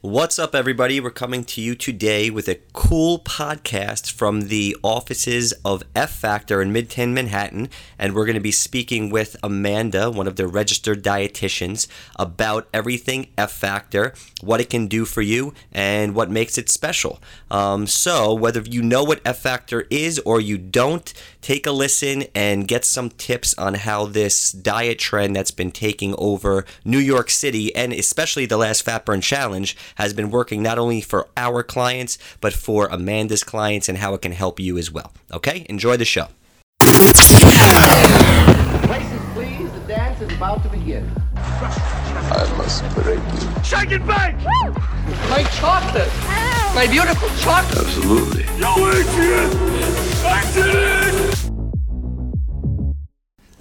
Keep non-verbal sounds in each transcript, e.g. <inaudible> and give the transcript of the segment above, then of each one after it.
What's up, everybody? We're coming to you today with a cool podcast from the offices of F Factor in Midtown Manhattan. And we're going to be speaking with Amanda, one of the registered dietitians, about everything F Factor, what it can do for you, and what makes it special. Um, so, whether you know what F Factor is or you don't, take a listen and get some tips on how this diet trend that's been taking over New York City and especially the last Fat Burn Challenge has been working not only for our clients, but for Amanda's clients and how it can help you as well. Okay? Enjoy the show. Places, please. The dance is about to begin. I must break you. Shake it back! My chocolate! My beautiful chocolate! Absolutely.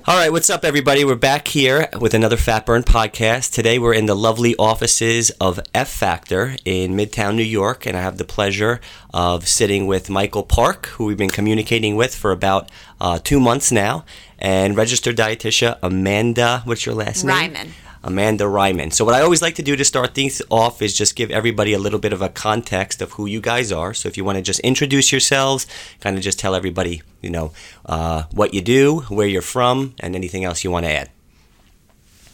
All right, what's up, everybody? We're back here with another Fat Burn podcast. Today, we're in the lovely offices of F Factor in Midtown New York, and I have the pleasure of sitting with Michael Park, who we've been communicating with for about uh, two months now, and registered dietitian Amanda. What's your last name? Ryman. Amanda Ryman. So, what I always like to do to start things off is just give everybody a little bit of a context of who you guys are. So, if you want to just introduce yourselves, kind of just tell everybody, you know, uh, what you do, where you're from, and anything else you want to add.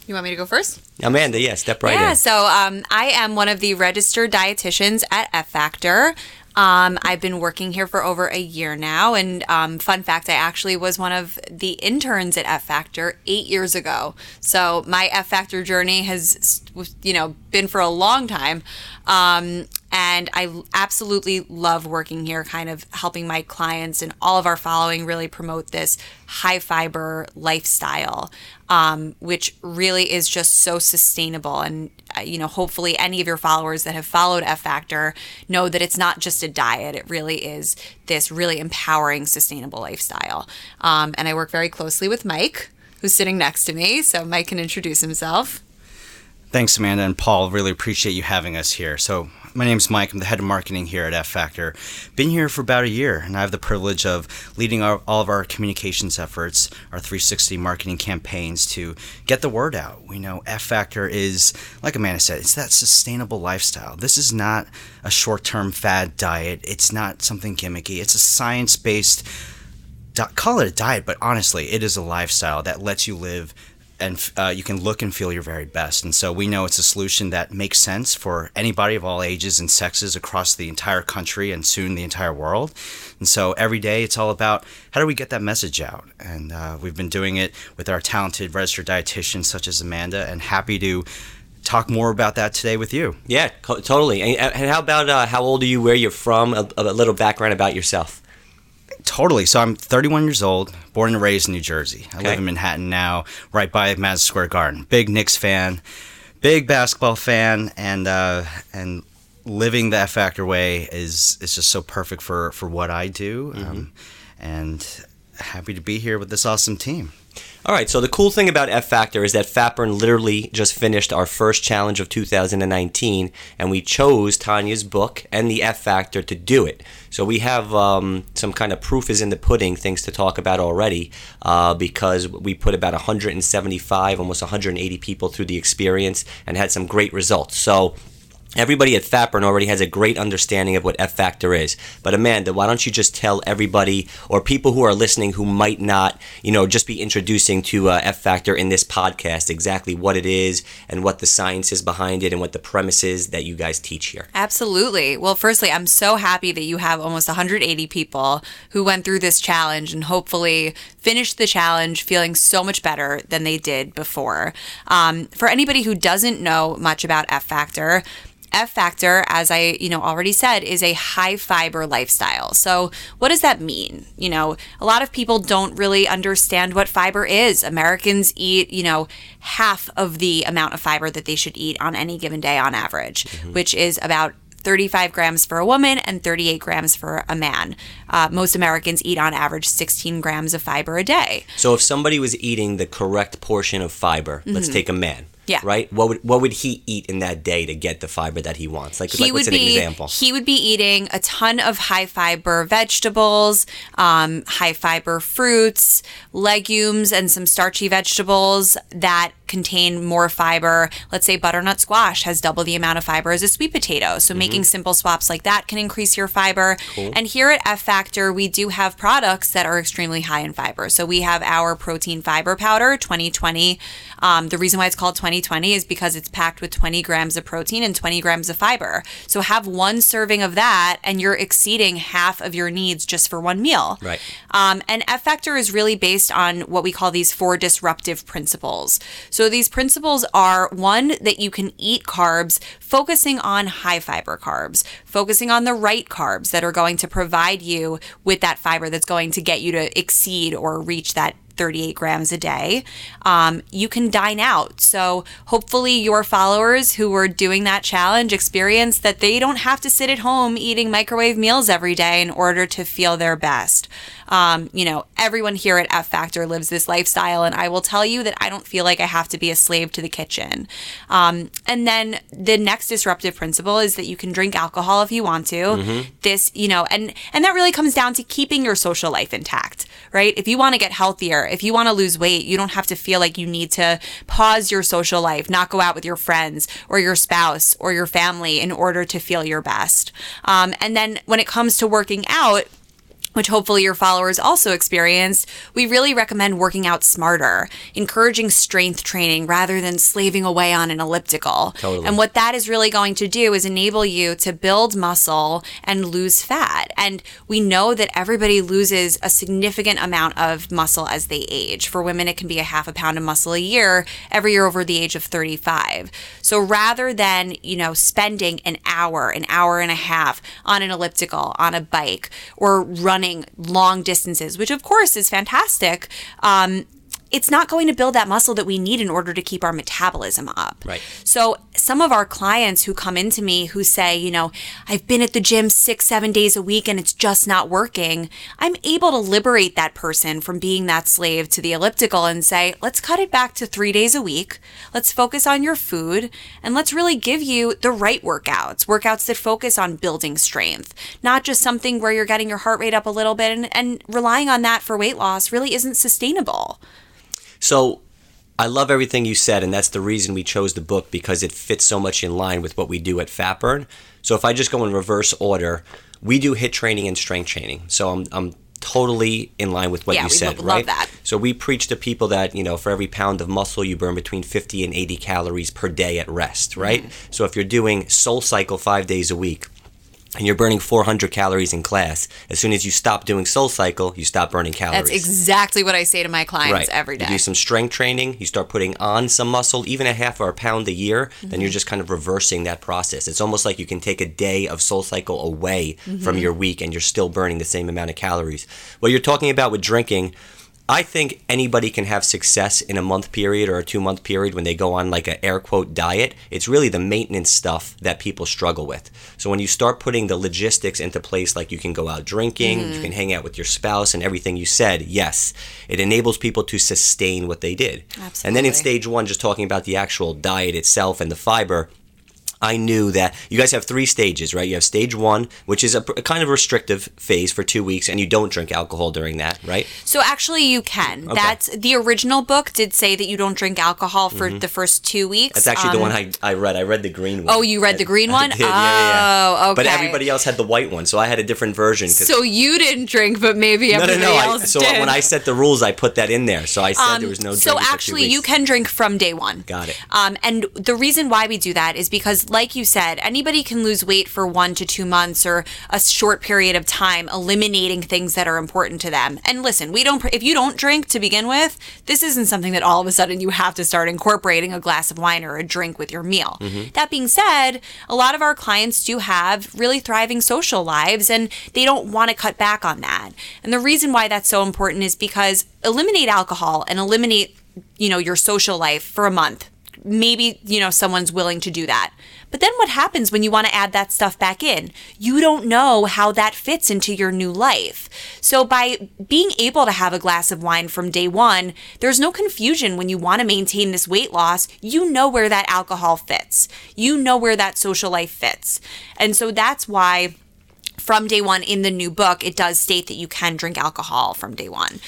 You want me to go first? Amanda, yeah, step right yeah, in. Yeah, so um, I am one of the registered dietitians at F Factor. Um, I've been working here for over a year now, and um, fun fact, I actually was one of the interns at F Factor eight years ago. So my F Factor journey has, you know, been for a long time, um, and I absolutely love working here, kind of helping my clients and all of our following really promote this high fiber lifestyle, um, which really is just so sustainable and uh, you know, hopefully any of your followers that have followed F Factor know that it's not just a diet. It really is this really empowering, sustainable lifestyle. Um, and I work very closely with Mike, who's sitting next to me. So Mike can introduce himself. Thanks, Amanda and Paul. Really appreciate you having us here. So, my name's Mike. I'm the head of marketing here at F Factor. Been here for about a year, and I have the privilege of leading our, all of our communications efforts, our 360 marketing campaigns to get the word out. We know F Factor is, like Amanda said, it's that sustainable lifestyle. This is not a short term fad diet, it's not something gimmicky, it's a science based call it a diet, but honestly, it is a lifestyle that lets you live and uh, you can look and feel your very best. And so we know it's a solution that makes sense for anybody of all ages and sexes across the entire country and soon the entire world. And so every day it's all about how do we get that message out? And uh, we've been doing it with our talented registered dietitians such as Amanda, and happy to talk more about that today with you. Yeah, co- totally. And, and how about uh, how old are you, where you're from, a, a little background about yourself? Totally. So I'm 31 years old, born and raised in New Jersey. I Okay. live in Manhattan now, right by Madison Square Garden. Big Knicks fan, big basketball fan, and uh, and living the F Factor way is is just so perfect for for what I do. Um, and happy to be here with this awesome team. All right, so the cool thing about F Factor is that Fatburn literally just finished our first challenge of 2019, and we chose Tanya's book and the F Factor to do it. So we have um, some kind of proof is in the pudding things to talk about already uh, because we put about 175, almost 180 people through the experience and had some great results. So Everybody at Fatburn already has a great understanding of what F Factor is. But Amanda, why don't you just tell everybody or people who are listening who might not, you know, just be introducing to uh, F Factor in this podcast exactly what it is and what the science is behind it and what the premise is that you guys teach here. Absolutely. Well, firstly, I'm so happy that you have almost 180 people who went through this challenge and hopefully finished the challenge feeling so much better than they did before. Um, for anybody who doesn't know much about F Factor, F Factor, as I, you know, already said, is a high fiber lifestyle. So, what does that mean? You know, a lot of people don't really understand what fiber is. Americans eat, you know, half of the amount of fiber that they should eat on any given day on average, which is about 35 grams for a woman and 38 grams for a man. Uh, most Americans eat on average 16 grams of fiber a day. So if somebody was eating the correct portion of fiber, let's take a man. Yeah. Right. What would what would he eat in that day to get the fiber that he wants? Like, he like what's would an be example? he would be eating a ton of high fiber vegetables, um, high fiber fruits, legumes, and some starchy vegetables that contain more fiber. Let's say butternut squash has double the amount of fiber as a sweet potato. So making simple swaps like that can increase your fiber. And here at F Factor, we do have products that are extremely high in fiber. So we have our protein fiber powder 2020. Um, the reason why it's called 2020 is because it's packed with 20 grams of protein and 20 grams of fiber. So have one serving of that, and you're exceeding half of your needs just for one meal. Right. Um, and F Factor is really based on what we call these four disruptive principles. So these principles are one, that you can eat carbs, focusing on high fiber carbs, focusing on the right carbs that are going to provide you with that fiber that's going to get you to exceed or reach that 38 grams a day. Um, you can dine out. So, hopefully, your followers who are doing that challenge experience that they don't have to sit at home eating microwave meals every day in order to feel their best. Um, you know, everyone here at F Factor lives this lifestyle, and I will tell you that I don't feel like I have to be a slave to the kitchen. Um, and then the next disruptive principle is that you can drink alcohol if you want to. This, you know, and and that really comes down to keeping your social life intact, right? If you want to get healthier, if you want to lose weight, you don't have to feel like you need to pause your social life, not go out with your friends or your spouse or your family in order to feel your best. Um, and then when it comes to working out, which hopefully your followers also experienced, we really recommend working out smarter, encouraging strength training rather than slaving away on an elliptical. Totally. And what that is really going to do is enable you to build muscle and lose fat. And we know that everybody loses a significant amount of muscle as they age. For women, it can be a half a pound of muscle a year every year over the age of 35. So rather than, you know, spending an hour, an hour and a half on an elliptical, on a bike, or running long distances, which of course is fantastic, um, it's not going to build that muscle that we need in order to keep our metabolism up. Right. So some of our clients who come into me who say, you know, I've been at the gym six, seven days a week and it's just not working, I'm able to liberate that person from being that slave to the elliptical and say, let's cut it back to three days a week. Let's focus on your food and let's really give you the right workouts, workouts that focus on building strength, not just something where you're getting your heart rate up a little bit and, and relying on that for weight loss really isn't sustainable. So I love everything you said, and that's the reason we chose the book because it fits so much in line with what we do at Fatburn. So if I just go in reverse order, we do HIIT training and strength training. So I'm, I'm totally in line with what Yeah, you said, right? that. So we preach to people that, you know, for every pound of muscle, you burn between 50 and 80 calories per day at rest, right? Mm-hmm. So if you're doing SoulCycle five days a week, and you're burning 400 calories in class. As soon as you stop doing SoulCycle, you stop burning calories. That's exactly what I say to my clients every day. You do some strength training, you start putting on some muscle, even a half or a pound a year, then Mm-hmm. you're just kind of reversing that process. It's almost like you can take a day of SoulCycle away Mm-hmm. from your week and you're still burning the same amount of calories. What you're talking about with drinking, I think anybody can have success in a month period or a two month period when they go on like a air quote diet. It's really the maintenance stuff that people struggle with. So when you start putting the logistics into place, like you can go out drinking, you can mm-hmm. hang out with your spouse, and everything you said, yes, it enables people to sustain what they did. Absolutely. And then in stage one, just talking about the actual diet itself and the fiber. I knew that you guys have three stages, right? You have stage one, which is a, a kind of restrictive phase for two weeks, and you don't drink alcohol during that, right? So actually, you can. That's the original book did say that you don't drink alcohol for the first two weeks. Mm-hmm. That's actually the Um, one I, I read. I read the green one. Oh, you read the green <laughs> one? I did, yeah, yeah, yeah. Oh, But everybody else had the white one, so I had a different version. 'cause- So you didn't drink, but maybe no, no, everybody no. I, else so did. when I set the rules, I put that in there. So I said there was no. Um, so drinking for two actually, you can drink from day one. Got it. Um, and the reason why we do that is because, like you said, anybody can lose weight for one to two months or a short period of time, eliminating things that are important to them. And listen, we don't. If you don't drink to begin with, this isn't something that all of a sudden you have to start incorporating a glass of wine or a drink with your meal. Mm-hmm. That being said, a lot of our clients do have really thriving social lives, and they don't want to cut back on that. And the reason why that's so important is because eliminate alcohol and eliminate you know your social life for a month maybe you know someone's willing to do that But then what happens when you want to add that stuff back in? You don't know how that fits into your new life. So by being able to have a glass of wine from day one, there's no confusion when you want to maintain this weight loss. You know where that alcohol fits. You know where that social life fits. And so that's why from day one in the new book, it does state that you can drink alcohol from day one.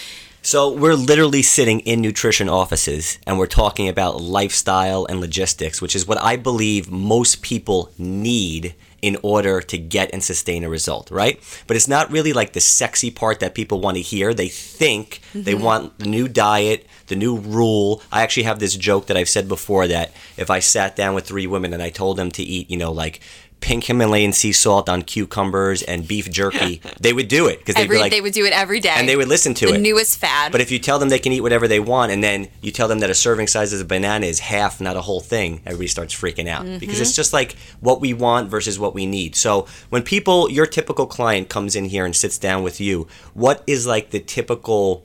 So we're literally sitting in nutrition offices and we're talking about lifestyle and logistics, which is what I believe most people need in order to get and sustain a result, right? But it's not really like the sexy part that people want to hear. They think they mm-hmm. want the new diet, the new rule. I actually have this joke that I've said before that if I sat down with three women and I told them to eat, you know, like pink Himalayan sea salt on cucumbers and beef jerky, <laughs> they would do it because they'd Every be like, they would do it every day. and they would listen to the it. The newest fad. But if you tell them they can eat whatever they want, and then you tell them that a serving size of a banana is half, not a whole thing, everybody starts freaking out mm-hmm. because it's just like what we want versus what we need. So when people, your typical client comes in here and sits down with you, what is like the typical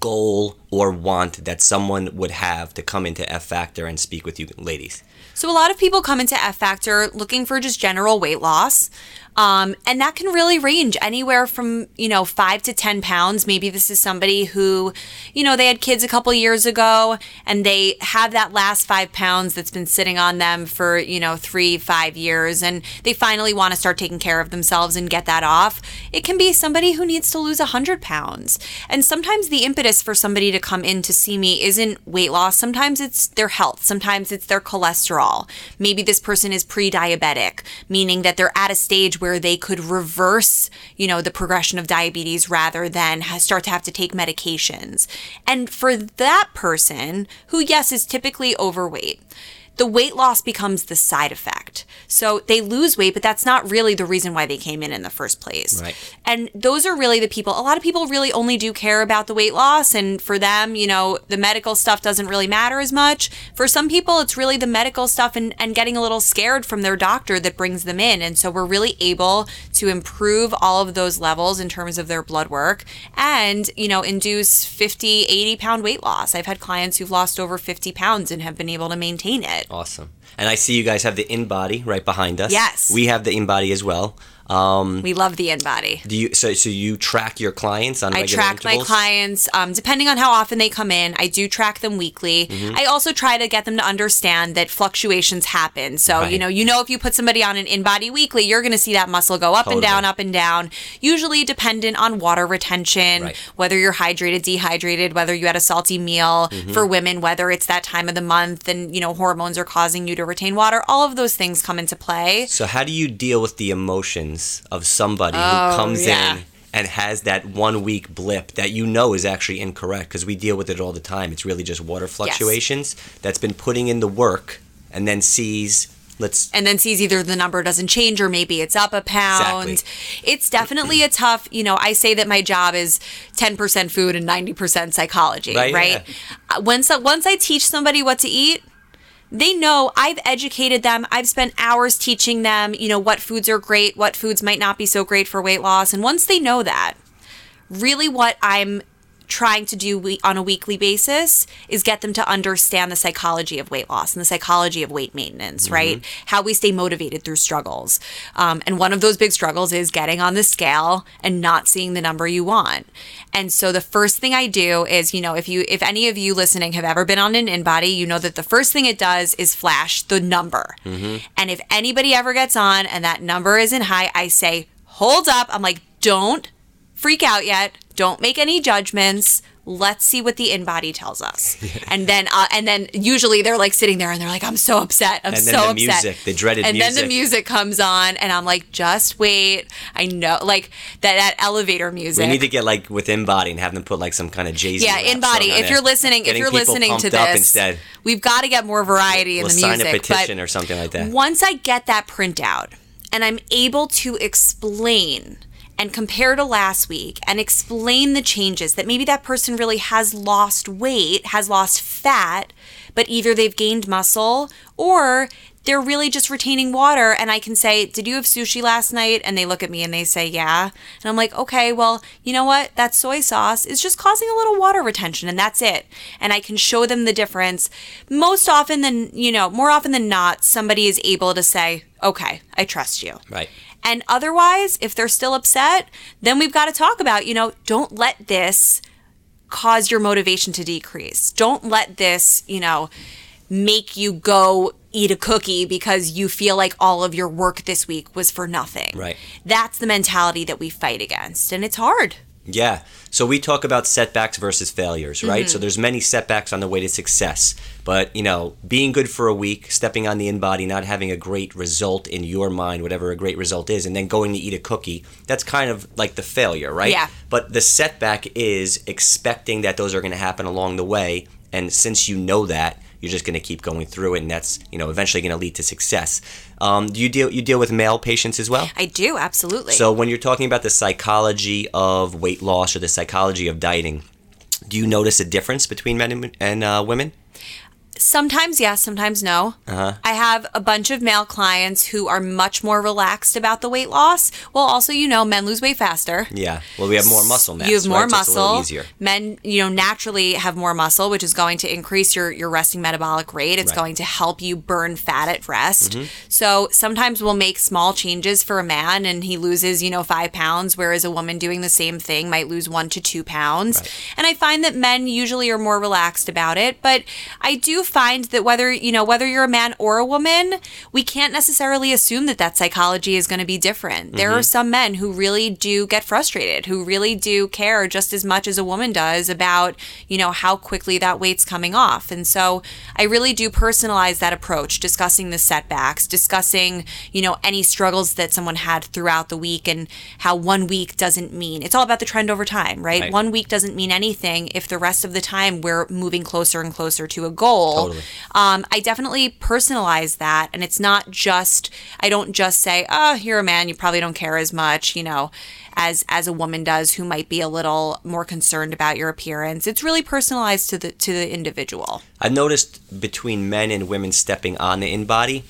goal or want that someone would have to come into F Factor and speak with you, ladies? So a lot of people come into F Factor looking for just general weight loss. Um, and that can really range anywhere from, you know, five to 10 pounds. Maybe this is somebody who, you know, they had kids a couple years ago and they have that last five pounds that's been sitting on them for, you know, three, five years. And they finally want to start taking care of themselves and get that off. It can be somebody who needs to lose 100 pounds. And sometimes the impetus for somebody to come in to see me isn't weight loss. Sometimes it's their health. Sometimes it's their cholesterol. Maybe this person is pre diabetic, meaning that they're at a stage where they could reverse, you know, the progression of diabetes rather than ha- start to have to take medications. And for that person, who, yes, is typically overweight, the weight loss becomes the side effect. So they lose weight, but that's not really the reason why they came in in the first place. Right. And those are really the people, a lot of people really only do care about the weight loss. And for them, you know, the medical stuff doesn't really matter as much. For some people, it's really the medical stuff and, and getting a little scared from their doctor that brings them in. And so we're really able to improve all of those levels in terms of their blood work and, you know, induce 50, 80 pound weight loss. I've had clients who've lost over 50 pounds and have been able to maintain it. Awesome. And I see you guys have the InBody right behind us. Yes. We have the InBody as well. Um, We love the InBody. do you so so you track your clients on I track my clients um, depending on how often they come in. I do track them weekly. Mm-hmm. I also try to get them to understand that fluctuations happen. So Right. you know, you know, if you put somebody on an InBody weekly, you're going to see that muscle go up and down, up and down. Usually dependent on water retention, Right. whether you're hydrated, dehydrated, whether you had a salty meal. Mm-hmm. For women, whether it's that time of the month and you know hormones are causing you to retain water. All of those things come into play. So how do you deal with the of somebody Oh, who comes yeah. in and has that one week blip that you know is actually incorrect because we deal with it all the time. It's really just water fluctuations that's been putting in the work and then sees let's and then sees either the number doesn't change or maybe it's up a pound. Exactly. It's definitely a tough, you know, I say that my job is 10% food and 90% psychology, Right, right? Uh, Once once I teach somebody what to eat, they know I've educated them. I've spent hours teaching them, you know, what foods are great, what foods might not be so great for weight loss. And once they know that, really what I'm trying to do we- on a weekly basis is get them to understand the psychology of weight loss and the psychology of weight maintenance, right? How we stay motivated through struggles. Um, and one of those big struggles is getting on the scale and not seeing the number you want. And so the first thing I do is, you know, if you if any of you listening have ever been on an InBody, you know that the first thing it does is flash the number. And if anybody ever gets on and that number isn't high, I say, "Hold up." I'm like, "Don't freak out yet. Don't make any judgments. Let's see what the InBody tells us." <laughs> And then uh, and then usually they're like sitting there and they're like, "I'm so upset. I'm. And so then the upset." music, the dreaded and then the music comes on and I'm like, "Just wait. I know like that that elevator music." we need to get like with InBody and have them put like some kind of Jay Z. yeah, InBody. If you're listening, if you're listening to this, instead, we've got to get more variety in we'll the sign music. a petition but or something like that. once I get that printout and I'm able to explain and compare to last week and explain the changes that maybe that person really has lost weight, has lost fat, but either they've gained muscle or they're really just retaining water. And I can say, Did you have sushi last night? And they look at me and they say, Yeah. And I'm like, Okay, well, you know what? That soy sauce is just causing a little water retention, and that's it. And I can show them the difference. Most often than, you know, more often than not, somebody is able to say, Okay, I trust you. Right. And otherwise, if they're still upset, then we've got to talk about, you know, don't let this cause your motivation to decrease. Don't let this, you know, make you go eat a cookie because you feel like all of your work this week was for nothing. Right. That's the mentality that we fight against. And it's hard. Yeah. So we talk about setbacks versus failures, right? Mm-hmm. So there's many setbacks on the way to success. But, you know, being good for a week, stepping on the InBody, not having a great result in your mind, whatever a great result is, and then going to eat a cookie, that's kind of like the failure, right? Yeah. But the setback is expecting that those are going to happen along the way. And since you know that, you're just going to keep going through it, and that's you know eventually going to lead to success. Um, do you deal you deal with male patients as well? I do, absolutely. So when you're talking about the psychology of weight loss or the psychology of dieting, do you notice a difference between men and, and uh, women? Sometimes yes, sometimes no. Uh-huh. I have a bunch of male clients who are much more relaxed about the weight loss. Well, also, you know, men lose weight faster. Yeah. Well, we have more muscle mass. You have more right? So it's a muscle. easier. Men, you know, naturally have more muscle, which is going to increase your your resting metabolic rate. It's Right. Mm-hmm. going to help you burn fat at rest. So sometimes we'll make small changes for a man, and he loses, you know, five pounds, whereas a woman doing the same thing might lose one to two pounds. And I find that men usually are more relaxed about it, but I do find that whether you know whether you're a man or a woman, we can't necessarily assume that that psychology is going to be different. There Mm-hmm. are some men who really do get frustrated, who really do care just as much as a woman does about, you know, how quickly that weight's coming off. And so I really do personalize that approach, discussing the setbacks, discussing, you know, any struggles that someone had throughout the week and how one week doesn't mean. It's all about the trend over time, right? Right. One week doesn't mean anything if the rest of the time we're moving closer and closer to a goal. Totally. Um, I definitely personalize that, and it's not just I don't just say, "Oh, you're a man, you probably don't care as much," you know, as as a woman does who might be a little more concerned about your appearance. It's really personalized to the to the individual. I've noticed between men and women stepping on the InBody,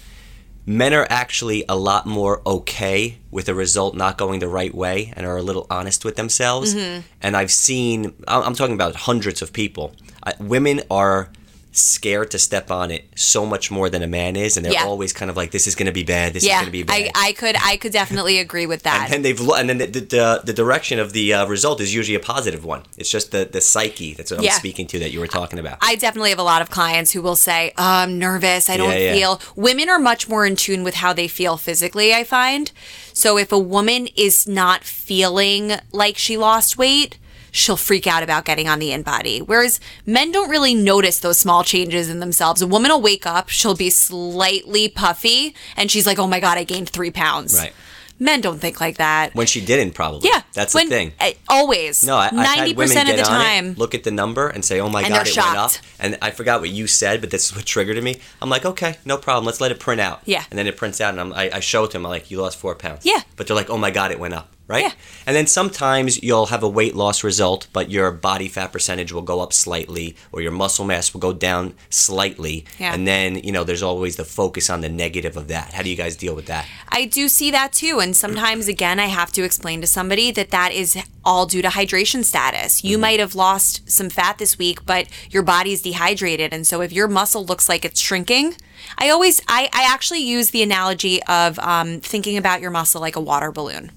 men are actually a lot more okay with a result not going the right way and are a little honest with themselves. Mm-hmm. And I've seen, I'm I'm talking about hundreds of people. I, women are scared to step on it so much more than a man is, and they're Yeah. always kind of like, "This is going to be bad. This is going to be bad." I, I could I could definitely agree with that. and then they've and then the, the, the direction of the uh, result is usually a positive one. It's just the the psyche that's what Yeah. I'm speaking to that you were talking about. I definitely have a lot of clients who will say, oh, I'm nervous. I don't Yeah, yeah. feel. Women are much more in tune with how they feel physically, I find. So if a woman is not feeling like she lost weight, she'll freak out about getting on the InBody. Whereas men don't really notice those small changes in themselves. A woman will wake up, she'll be slightly puffy, and she's like, oh my God, I gained three pounds. Right. Men don't think like that. when she didn't, probably. yeah. that's when- the thing. uh, Always. No, I, 90% women of the on it, time. look at the number, and say, "Oh my god, they're went up." shocked. And I forgot what you said, but this is what triggered me. I'm like, "Okay, no problem. Let's let it print out." Yeah. And then it prints out, and I'm, I, I show it to them. I'm like, "You lost four pounds." Yeah. But they're like, "Oh my god, it went up." Right. Yeah. And then sometimes you'll have a weight loss result, but your body fat percentage will go up slightly, or your muscle mass will go down slightly. Yeah. And then you know, there's always the focus on the negative of that. How do you guys deal with that? I do see that too. And sometimes, again, I have to explain to somebody that that is all due to hydration status. You might have lost some fat this week, but your body's dehydrated. And so if your muscle looks like it's shrinking, I always, I, I actually use the analogy of um, thinking about your muscle like a water balloon.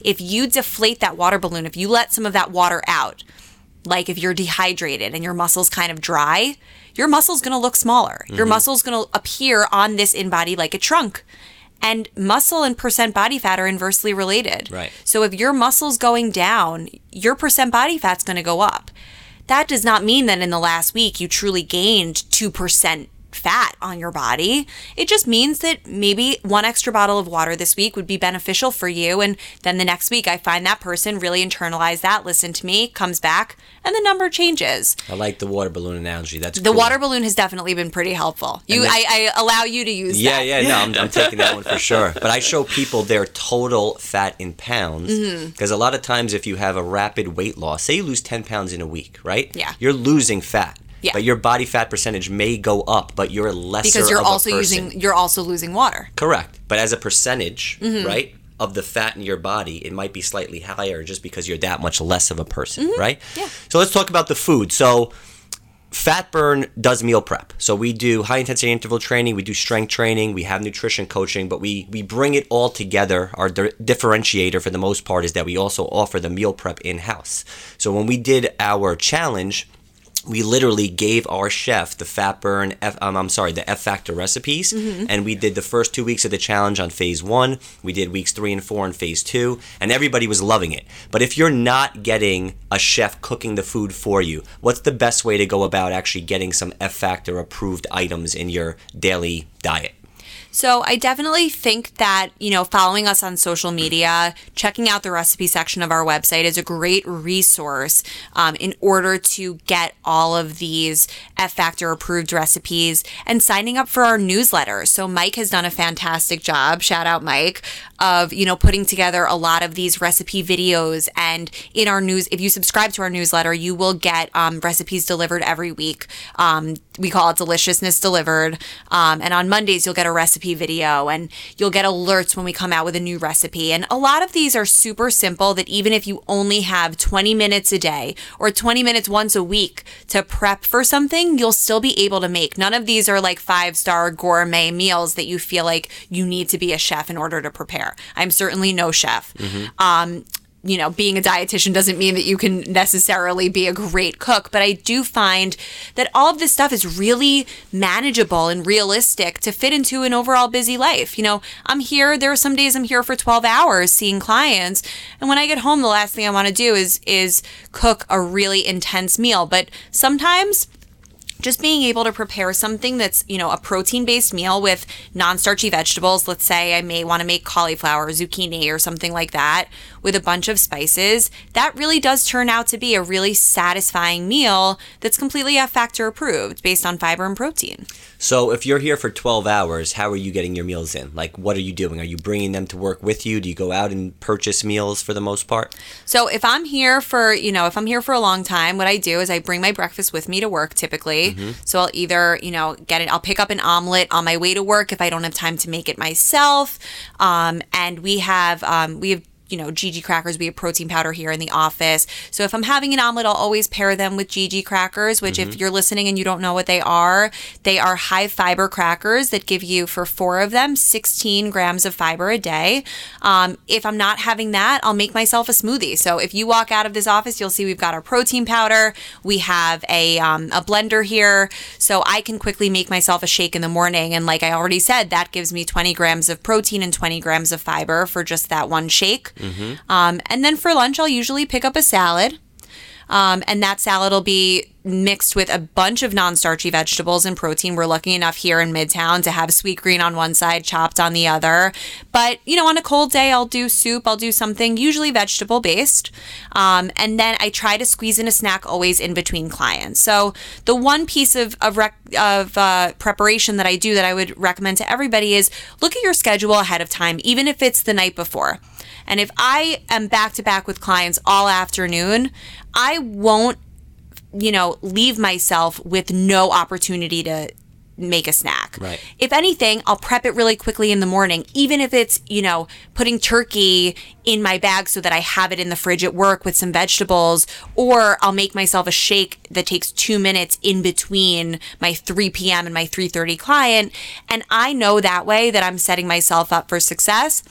If you deflate that water balloon, if you let some of that water out, like if you're dehydrated and your muscles kind of dry, your muscle's going to look smaller. Your mm-hmm. muscle's going to appear on this InBody like a trunk. And muscle and percent body fat are inversely related. Right. So if your muscle's going down, your percent body fat's going to go up. That does not mean that in the last week you truly gained 2% fat on your body. It just means that maybe one extra bottle of water this week would be beneficial for you. And then the next week, I find that person really internalize that, listen to me, comes back, and the number changes. I like the water balloon analogy. That's The cool. water balloon has definitely been pretty helpful. You, then- I, I allow you to use Yeah, that. yeah, no, I'm, I'm <laughs> taking that one for sure. But I show people their total fat in pounds Mm-hmm. because a lot of times, if you have a rapid weight loss, say you lose 10 pounds in a week, right? Yeah. You're losing fat. Yeah. But your body fat percentage may go up, but you're lesser because you're of a also person. using you're also losing water. Correct. But as a percentage, Mm-hmm. right, of the fat in your body, it might be slightly higher just because you're that much less of a person, right? Mm-hmm. Yeah. So let's talk about the food. So Fat Burn does meal prep. So we do high intensity interval training, we do strength training, we have nutrition coaching, but we we bring it all together. Our di- differentiator for the most part is that we also offer the meal prep in house. So when we did our challenge, we literally gave our chef the fat burn F, um, I'm sorry the F factor recipes and we did the first two weeks of the challenge on phase one. We did weeks three and four on phase two and everybody was loving it. But if you're not getting a chef cooking the food for you what's the best way to go about actually getting some F factor approved items in your daily diet So I definitely think that, you know, following us on social media, checking out the recipe section of our website is a great resource um, in order to get all of these F Factor approved recipes and signing up for our newsletter. So Mike has done a fantastic job, shout out Mike, of, you know, putting together a lot of these recipe videos. And in our news, if you subscribe to our newsletter, you will get um, recipes delivered every week. Um, we call it Deliciousness Delivered. Um, and on Mondays, you'll get a recipe video and you'll get alerts when we come out with a new recipe. And a lot of these are super simple that even if you only have 20 minutes a day or 20 minutes once a week to prep for something, you'll still be able to make. None of these are like five star gourmet meals that you feel like you need to be a chef in order to prepare. I'm certainly no chef. Um, you know, being a dietitian doesn't mean that you can necessarily be a great cook, but I do find that all of this stuff is really manageable and realistic to fit into an overall busy life. You know, I'm here, there are some days I'm here for 12 hours seeing clients, and when I get home the last thing I want to do is is cook a really intense meal, but sometimes just being able to prepare something that's, you know, a protein based meal with non starchy vegetables. Let's say I may want to make cauliflower, zucchini, or something like that with a bunch of spices. That really does turn out to be a really satisfying meal that's completely F factor approved based on fiber and protein. So if you're here for 12 hours, how are you getting your meals in? Like, what are you doing? Are you bringing them to work with you? Do you go out and purchase meals for the most part? So if I'm here for, you know, if I'm here for a long time, what I do is I bring my breakfast with me to work typically. So I'll either, you know, get it, I'll pick up an omelet on my way to work if I don't have time to make it myself. Um, and we have, um, we have, you know, GG crackers. We have protein powder here in the office. So if I'm having an omelet, I'll always pair them with GG crackers, which if you're listening and you don't know what they are, they are high fiber crackers that give you for four of them 16 grams of fiber a day. Um, if I'm not having that, I'll make myself a smoothie. So if you walk out of this office, you'll see we've got our protein powder. We have a um, a blender here, so I can quickly make myself a shake in the morning. And like I already said, that gives me 20 grams of protein and 20 grams of fiber for just that one shake. Um, and then for lunch, I'll usually pick up a salad. Um, and that salad will be mixed with a bunch of non-starchy vegetables and protein. We're lucky enough here in Midtown to have Sweetgreen on one side, Chop't on the other. But you know, on a cold day, I'll do soup. I'll do something usually vegetable based, um, and then I try to squeeze in a snack always in between clients. So the one piece of of, rec- of uh, preparation that I do that I would recommend to everybody is look at your schedule ahead of time, even if it's the night before. And if I am back to back with clients all afternoon, I won't, you know, leave myself with no opportunity to make a snack. Right. If anything, I'll prep it really quickly in the morning, even if it's, you know, putting turkey in my bag so that I have it in the fridge at work with some vegetables, or I'll make myself a shake that takes two minutes in between my 3 p.m. and my 3:30 client. And I know that way that I'm setting myself up for success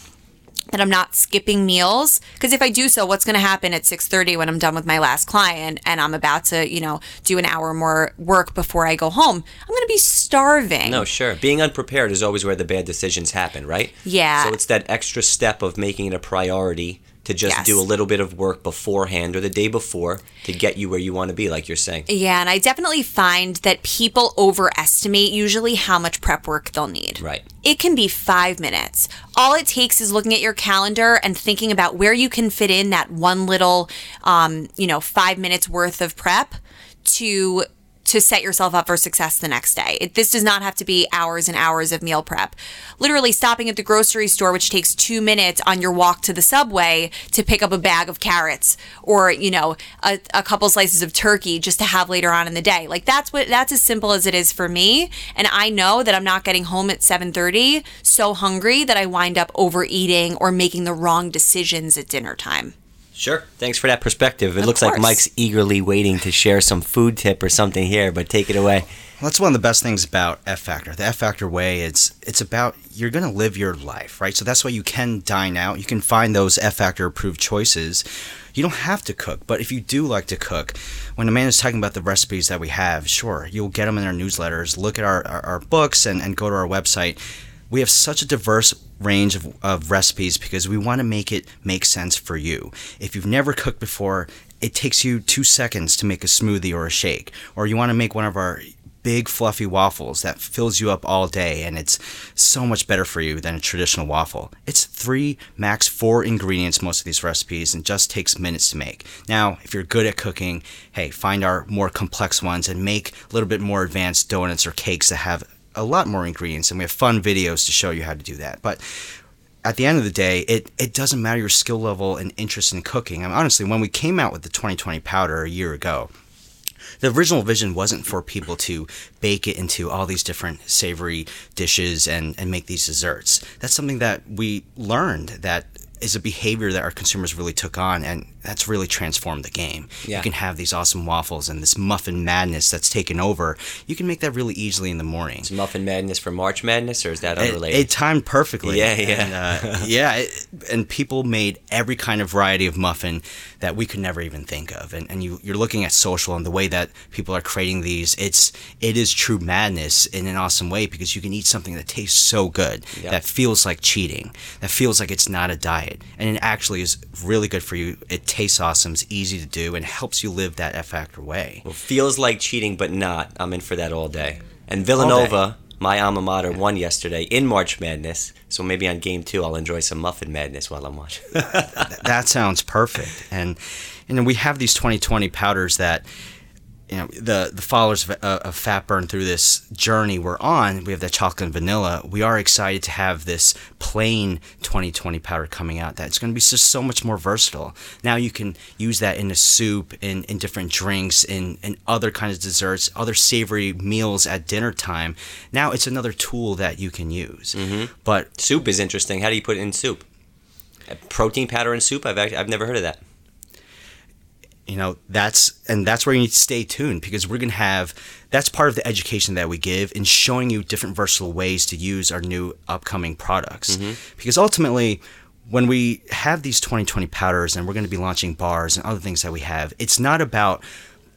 that I'm not skipping meals because if I do so what's going to happen at 6:30 when I'm done with my last client and I'm about to, you know, do an hour more work before I go home, I'm going to be starving. No, sure. Being unprepared is always where the bad decisions happen, right? Yeah. So it's that extra step of making it a priority to just Yes. do a little bit of work beforehand or the day before to get you where you want to be, like you're saying. Yeah, and I definitely find that people overestimate usually how much prep work they'll need. Right. It can be five minutes. All it takes is looking at your calendar and thinking about where you can fit in that one little, um, you know, five minutes worth of prep to to set yourself up for success the next day. It, this does not have to be hours and hours of meal prep. Literally stopping at the grocery store, which takes two minutes on your walk to the subway to pick up a bag of carrots or, you know, a, a couple slices of turkey just to have later on in the day. Like that's what that's as simple as it is for me. And I know that I'm not getting home at 7:30 so hungry that I wind up overeating or making the wrong decisions at dinner time. Sure. Thanks for that perspective. It Of looks like. Mike's eagerly waiting to share some food tip or something here, but take it away. Well, that's one of the best things about F Factor. The F Factor way, it's it's about you're gonna live your life, right? So that's why you can dine out. You can find those F Factor approved choices. You don't have to cook, but if you do like to cook, when Amanda's talking about the recipes that we have, sure, you'll get them in our newsletters. Look at our, our, our books and, and go to our website. We have such a diverse range of, of recipes because we want to make it make sense for you. If you've never cooked before, it takes you two seconds to make a smoothie or a shake, or you want to make one of our big fluffy waffles that fills you up all day and it's so much better for you than a traditional waffle. It's three, max four ingredients, most of these recipes, and just takes minutes to make. Now, if you're good at cooking, hey, find our more complex ones and make a little bit more advanced donuts or cakes that have a lot more ingredients, and we have fun videos to show you how to do that. But at the end of the day, it, it doesn't matter your skill level and interest in cooking. I mean, honestly, when we came out with the 2020 powder a year ago, the original vision wasn't for people to bake it into all these different savory dishes and, and make these desserts. That's something that we learned that is a behavior that our consumers really took on and that's really transformed the game. Yeah. You can have these awesome waffles and this muffin madness that's taken over. You can make that really easily in the morning. Is Muffin Madness for March Madness, or is that unrelated? it timed perfectly. Yeah, yeah. And, uh, <laughs> yeah, it, and people made every kind of variety of muffin that we could never even think of. And, and you, you're looking at social and the way that people are creating these. It's it is true madness in an awesome way because you can eat something that tastes so good Yeah. that feels like cheating, that feels like it's not a diet, and it actually is really good for you. It tastes awesome, it's easy to do, and helps you live that F factor way. Well, feels like cheating, but not. I'm in for that all day. And Villanova, my alma mater, won yesterday in March Madness. So maybe on game two, I'll enjoy some Muffin Madness while I'm watching. <laughs> that sounds perfect. And know, we have these 2020 powders that you know the the followers of, uh, of Fat Burn through this journey we're on. We have the chocolate and vanilla. We are excited to have this plain 2020 powder coming out. That's going to be just so much more versatile. Now you can use that in a soup, in in different drinks, in in other kinds of desserts, other savory meals at dinner time. Now it's another tool that you can use. Mm-hmm. But soup is interesting. How do you put it in soup? A protein powder in soup? I've actually, I've never heard of that. You know that's and that's where you need to stay tuned because we're going to have that's part of the education that we give in showing you different versatile ways to use our new upcoming products mm-hmm. because ultimately when we have these 2020 powders and we're going to be launching bars and other things that we have it's not about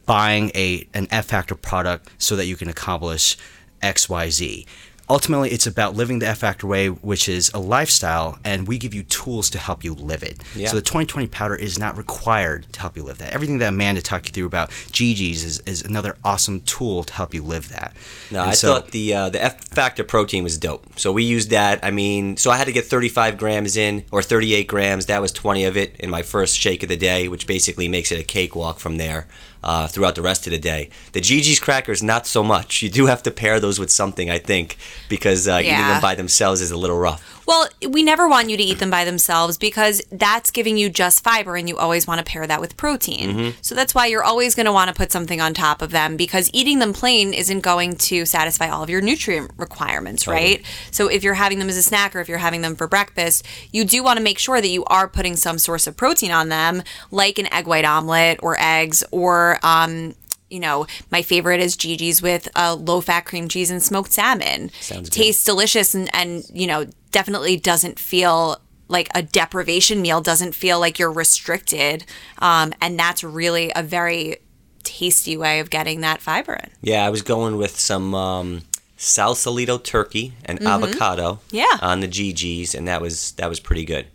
buying a an F factor product so that you can accomplish XYZ. Ultimately, it's about living the F Factor way, which is a lifestyle, and we give you tools to help you live it. Yeah. So the 2020 powder is not required to help you live that. Everything that Amanda talked you through about GG's is, is another awesome tool to help you live that. No, And I so- thought the uh, the F factor protein was dope. So we used that. I mean, so I had to get 35 grams in or 38 grams. That was 20 of it in my first shake of the day, which basically makes it a cakewalk from there uh, throughout the rest of the day. The GG's crackers, not so much. You do have to pair those with something, I think, because uh, eating them by themselves is a little rough. Well, we never want you to eat them by themselves because that's giving you just fiber and you always want to pair that with protein. Mm-hmm. So that's why you're always going to want to put something on top of them because eating them plain isn't going to satisfy all of your nutrient requirements, right? So if you're having them as a snack or if you're having them for breakfast, you do want to make sure that you are putting some source of protein on them, like an egg white omelet or eggs or um you know, my favorite is GG's with a low fat cream cheese and smoked salmon. Sounds good. Tastes delicious and, and, you know, definitely doesn't feel like a deprivation meal, doesn't feel like you're restricted. Um, and that's really a very tasty way of getting that fiber in. Yeah, I was going with some um, Salsalito turkey and avocado Mm-hmm. Yeah. on the GGs, and that was that was pretty good.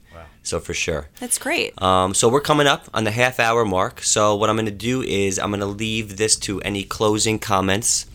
So for sure. That's great. Um, so we're coming up on the half hour mark. So what I'm going to do is I'm going to leave this to any closing comments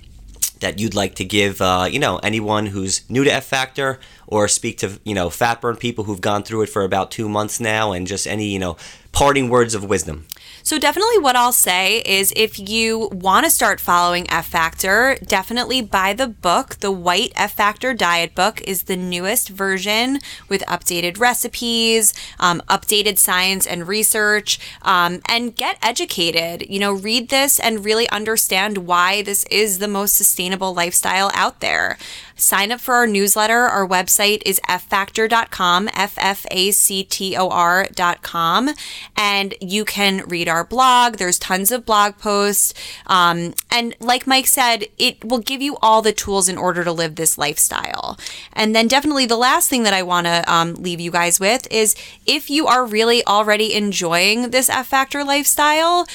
that you'd like to give. Uh, you know, anyone who's new to F Factor or speak to you know fat burn people who've gone through it for about two months now, and just any you know parting words of wisdom? So, definitely what I'll say is if you want to start following F Factor, definitely buy the book. The White F Factor Diet Book is the newest version with updated recipes, um, updated science and research, um, and get educated. You know, read this and really understand why this is the most sustainable lifestyle out there. Sign up for our newsletter. Our website is ffactor.com, F F A C T O R.com, and you can read our blog. There's tons of blog posts. Um, and like Mike said, it will give you all the tools in order to live this lifestyle. And then, definitely, the last thing that I want to um, leave you guys with is if you are really already enjoying this F Factor lifestyle,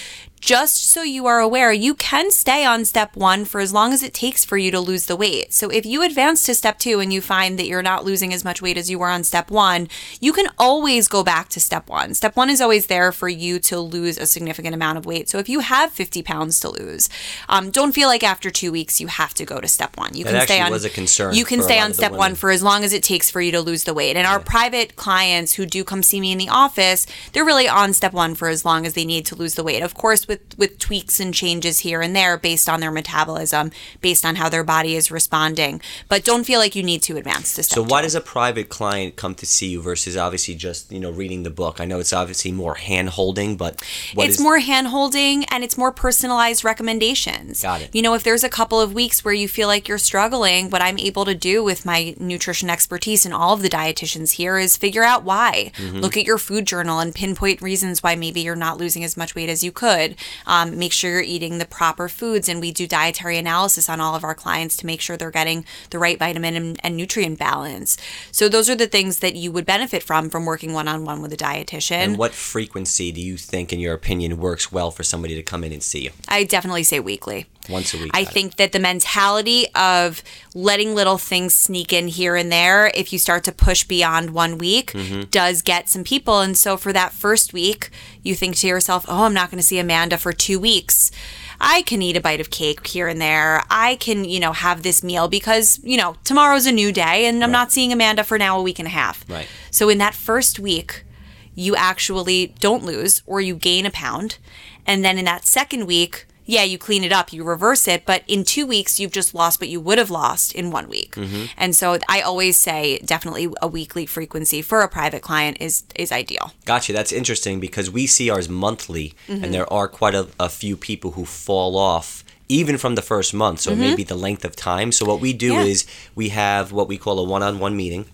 just so you are aware, you can stay on step one for as long as it takes for you to lose the weight. So if you advance to step two and you find that you're not losing as much weight as you were on step one, you can always go back to step one. Step one is always there for you to lose a significant amount of weight. So if you have 50 pounds to lose, um, don't feel like after two weeks you have to go to step one. You That can stay on. was a concern You can stay on step one for as long as it takes for you to lose the weight. And our private clients who do come see me in the office, they're really on step one for as long as they need to lose the weight. Of course, with with tweaks and changes here and there based on their metabolism, based on how their body is responding. But don't feel like you need to advance to step. So why two. does a private client come to see you versus obviously just you know reading the book? I know it's obviously more hand holding, but what it's is- more hand holding and it's more personalized recommendations. Got it. You know, if there's a couple of weeks where you feel like you're struggling, what I'm able to do with my nutrition expertise and all of the dietitians here is figure out why. Mm-hmm. Look at your food journal and pinpoint reasons why maybe you're not losing as much weight as you could. Um, make sure you're eating the proper foods, and we do dietary analysis on all of our clients to make sure they're getting the right vitamin and, and nutrient balance. So those are the things that you would benefit from from working one on one with a dietitian. and what frequency do you think, in your opinion, works well for somebody to come in and see you? I definitely say weekly. Once a week. I got it. think that the mentality of letting little things sneak in here and there, if you start to push beyond one week, Mm-hmm. does get some people. And so for that first week, you think to yourself, oh, I'm not going to see Amanda for two weeks. I can eat a bite of cake here and there. I can, you know, have this meal because, you know, tomorrow's a new day and I'm not seeing Amanda for now a week and a half. Right. So in that first week, you actually don't lose or you gain a pound. And then in that second week, yeah, you clean it up, you reverse it, but in two weeks, you've just lost what you would have lost in one week. And so I always say definitely a weekly frequency for a private client is is ideal. Gotcha. That's interesting because we see ours monthly, Mm-hmm. and there are quite a, a few people who fall off even from the first month. So maybe the length of time. So what we do Mm-hmm. Yeah. is we have what we call a one-on-one meeting.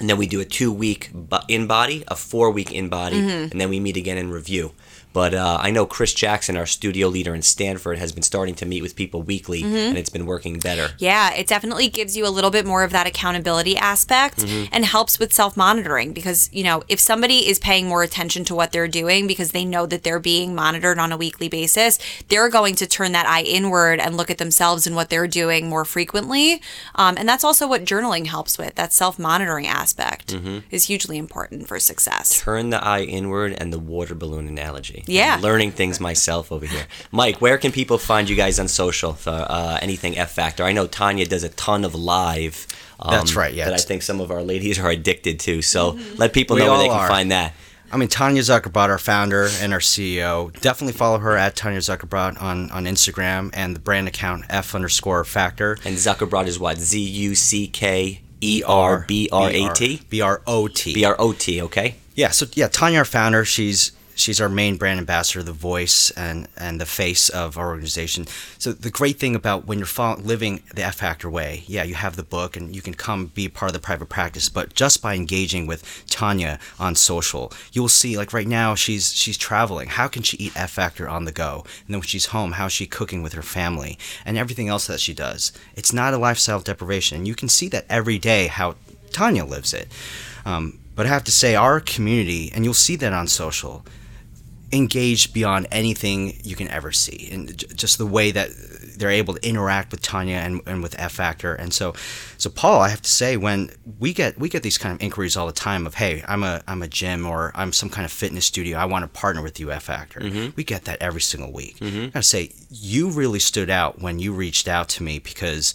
And then we do a two-week InBody, a four-week InBody, Mm-hmm. and then we meet again and review. But uh, I know Chris Jackson, our studio leader in Stamford, has been starting to meet with people weekly, Mm-hmm. and it's been working better. Yeah, it definitely gives you a little bit more of that accountability aspect and helps with self monitoring because, you know, if somebody is paying more attention to what they're doing because they know that they're being monitored on a weekly basis, they're going to turn that eye inward and look at themselves and what they're doing more frequently. Um, and that's also what journaling helps with. That self monitoring aspect is hugely important for success. Turn the eye inward and the water balloon analogy. Yeah. I'm learning things myself over here. Mike, where can people find you guys on social for uh, anything F Factor? I know Tanya does a ton of live. Um, That's right, yeah. That I think some of our ladies are addicted to. So Mm-hmm. let people We know where they can are. find that. I mean, Tanya Zuckerbrot, our founder and our CEO, definitely follow her at Tanya Zuckerbrot on, on Instagram and the brand account F underscore Factor. And Zuckerbrot is what? Z U C K E R B R A T? B R O T. B R O T, okay? Yeah, so yeah, Tanya, our founder, she's she's our main brand ambassador, the voice and and the face of our organization. So the great thing about when you're living the F Factor way, yeah, you have the book and you can come be part of the private practice, but just by engaging with Tanya on social, you'll see like right now she's she's traveling. How can she eat F Factor on the go? And then when she's home, how's she cooking with her family and everything else that she does? It's not a lifestyle deprivation. And you can see that every day how Tanya lives it. Um, but I have to say, our community, and you'll see that on social, engaged beyond anything you can ever see. And j- just the way that they're able to interact with Tanya and, and with F Factor. And so, so Paul, I have to say, when we get we get these kind of inquiries all the time of, hey, I'm a I'm a gym or I'm some kind of fitness studio. I want to partner with you, F Factor. Mm-hmm. We get that every single week. Mm-hmm. I gotta say, you really stood out when you reached out to me because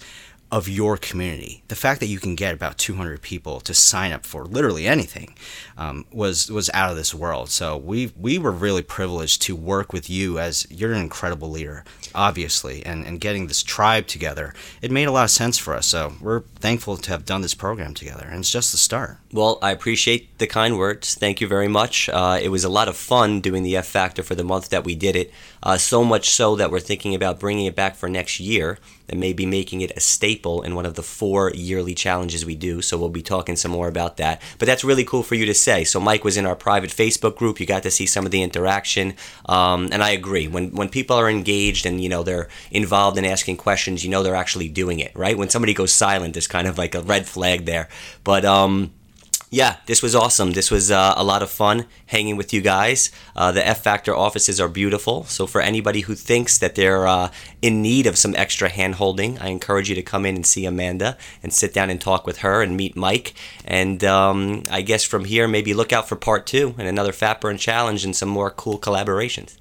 of your community. The fact that you can get about 200 people to sign up for literally anything um, was was out of this world. So we we were really privileged to work with you as you're an incredible leader, obviously, and and getting this tribe together. It made a lot of sense for us. So we're thankful to have done this program together, and it's just the start. Well, I appreciate the kind words. Thank you very much. Uh, it was a lot of fun doing the F Factor for the month that we did it. Uh, so much so that we're thinking about bringing it back for next year and maybe making it a staple in one of the four yearly challenges we do. So we'll be talking some more about that. But that's really cool for you to say. So Mike was in our private Facebook group. You got to see some of the interaction, um, and I agree. When when people are engaged and you know they're involved in asking questions, you know they're actually doing it, right? When somebody goes silent, there's kind of like a red flag there. But um, yeah, this was awesome. This was uh, a lot of fun hanging with you guys. Uh, the F Factor offices are beautiful. So, for anybody who thinks that they're uh, in need of some extra hand holding, I encourage you to come in and see Amanda and sit down and talk with her and meet Mike. And um, I guess from here, maybe look out for part two and another Phat Burn challenge and some more cool collaborations.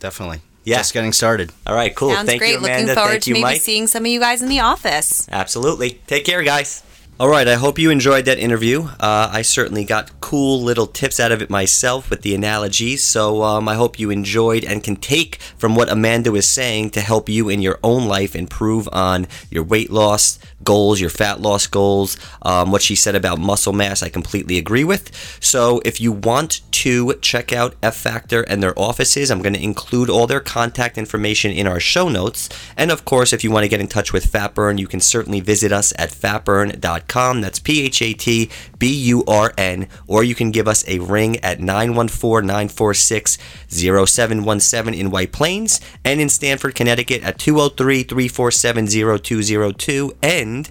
Definitely. Yeah. Just getting started. All right, cool. Sounds Thank great. you, Amanda. Looking forward Thank to you, maybe Mike. seeing some of you guys in the office. Absolutely. Take care, guys. All right, I hope you enjoyed that interview. Uh, I certainly got cool little tips out of it myself with the analogies, so um, I hope you enjoyed and can take from what Amanda was saying to help you in your own life improve on your weight loss goals, your fat loss goals. Um, what she said about muscle mass, I completely agree with. So if you want to check out F Factor and their offices, I'm going to include all their contact information in our show notes. And of course, if you want to get in touch with Phatburn, you can certainly visit us at phatburn.com. That's P H A T B U R N. Or you can give us a ring at 914 946 0717 in White Plains and in Stamford, Connecticut at 203 347 0202. And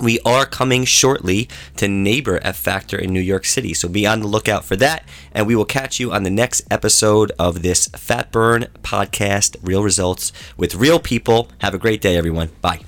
we are coming shortly to Neighbor F Factor in New York City. So be on the lookout for that. And we will catch you on the next episode of this Phat Burn podcast, Real Results with Real People. Have a great day, everyone. Bye.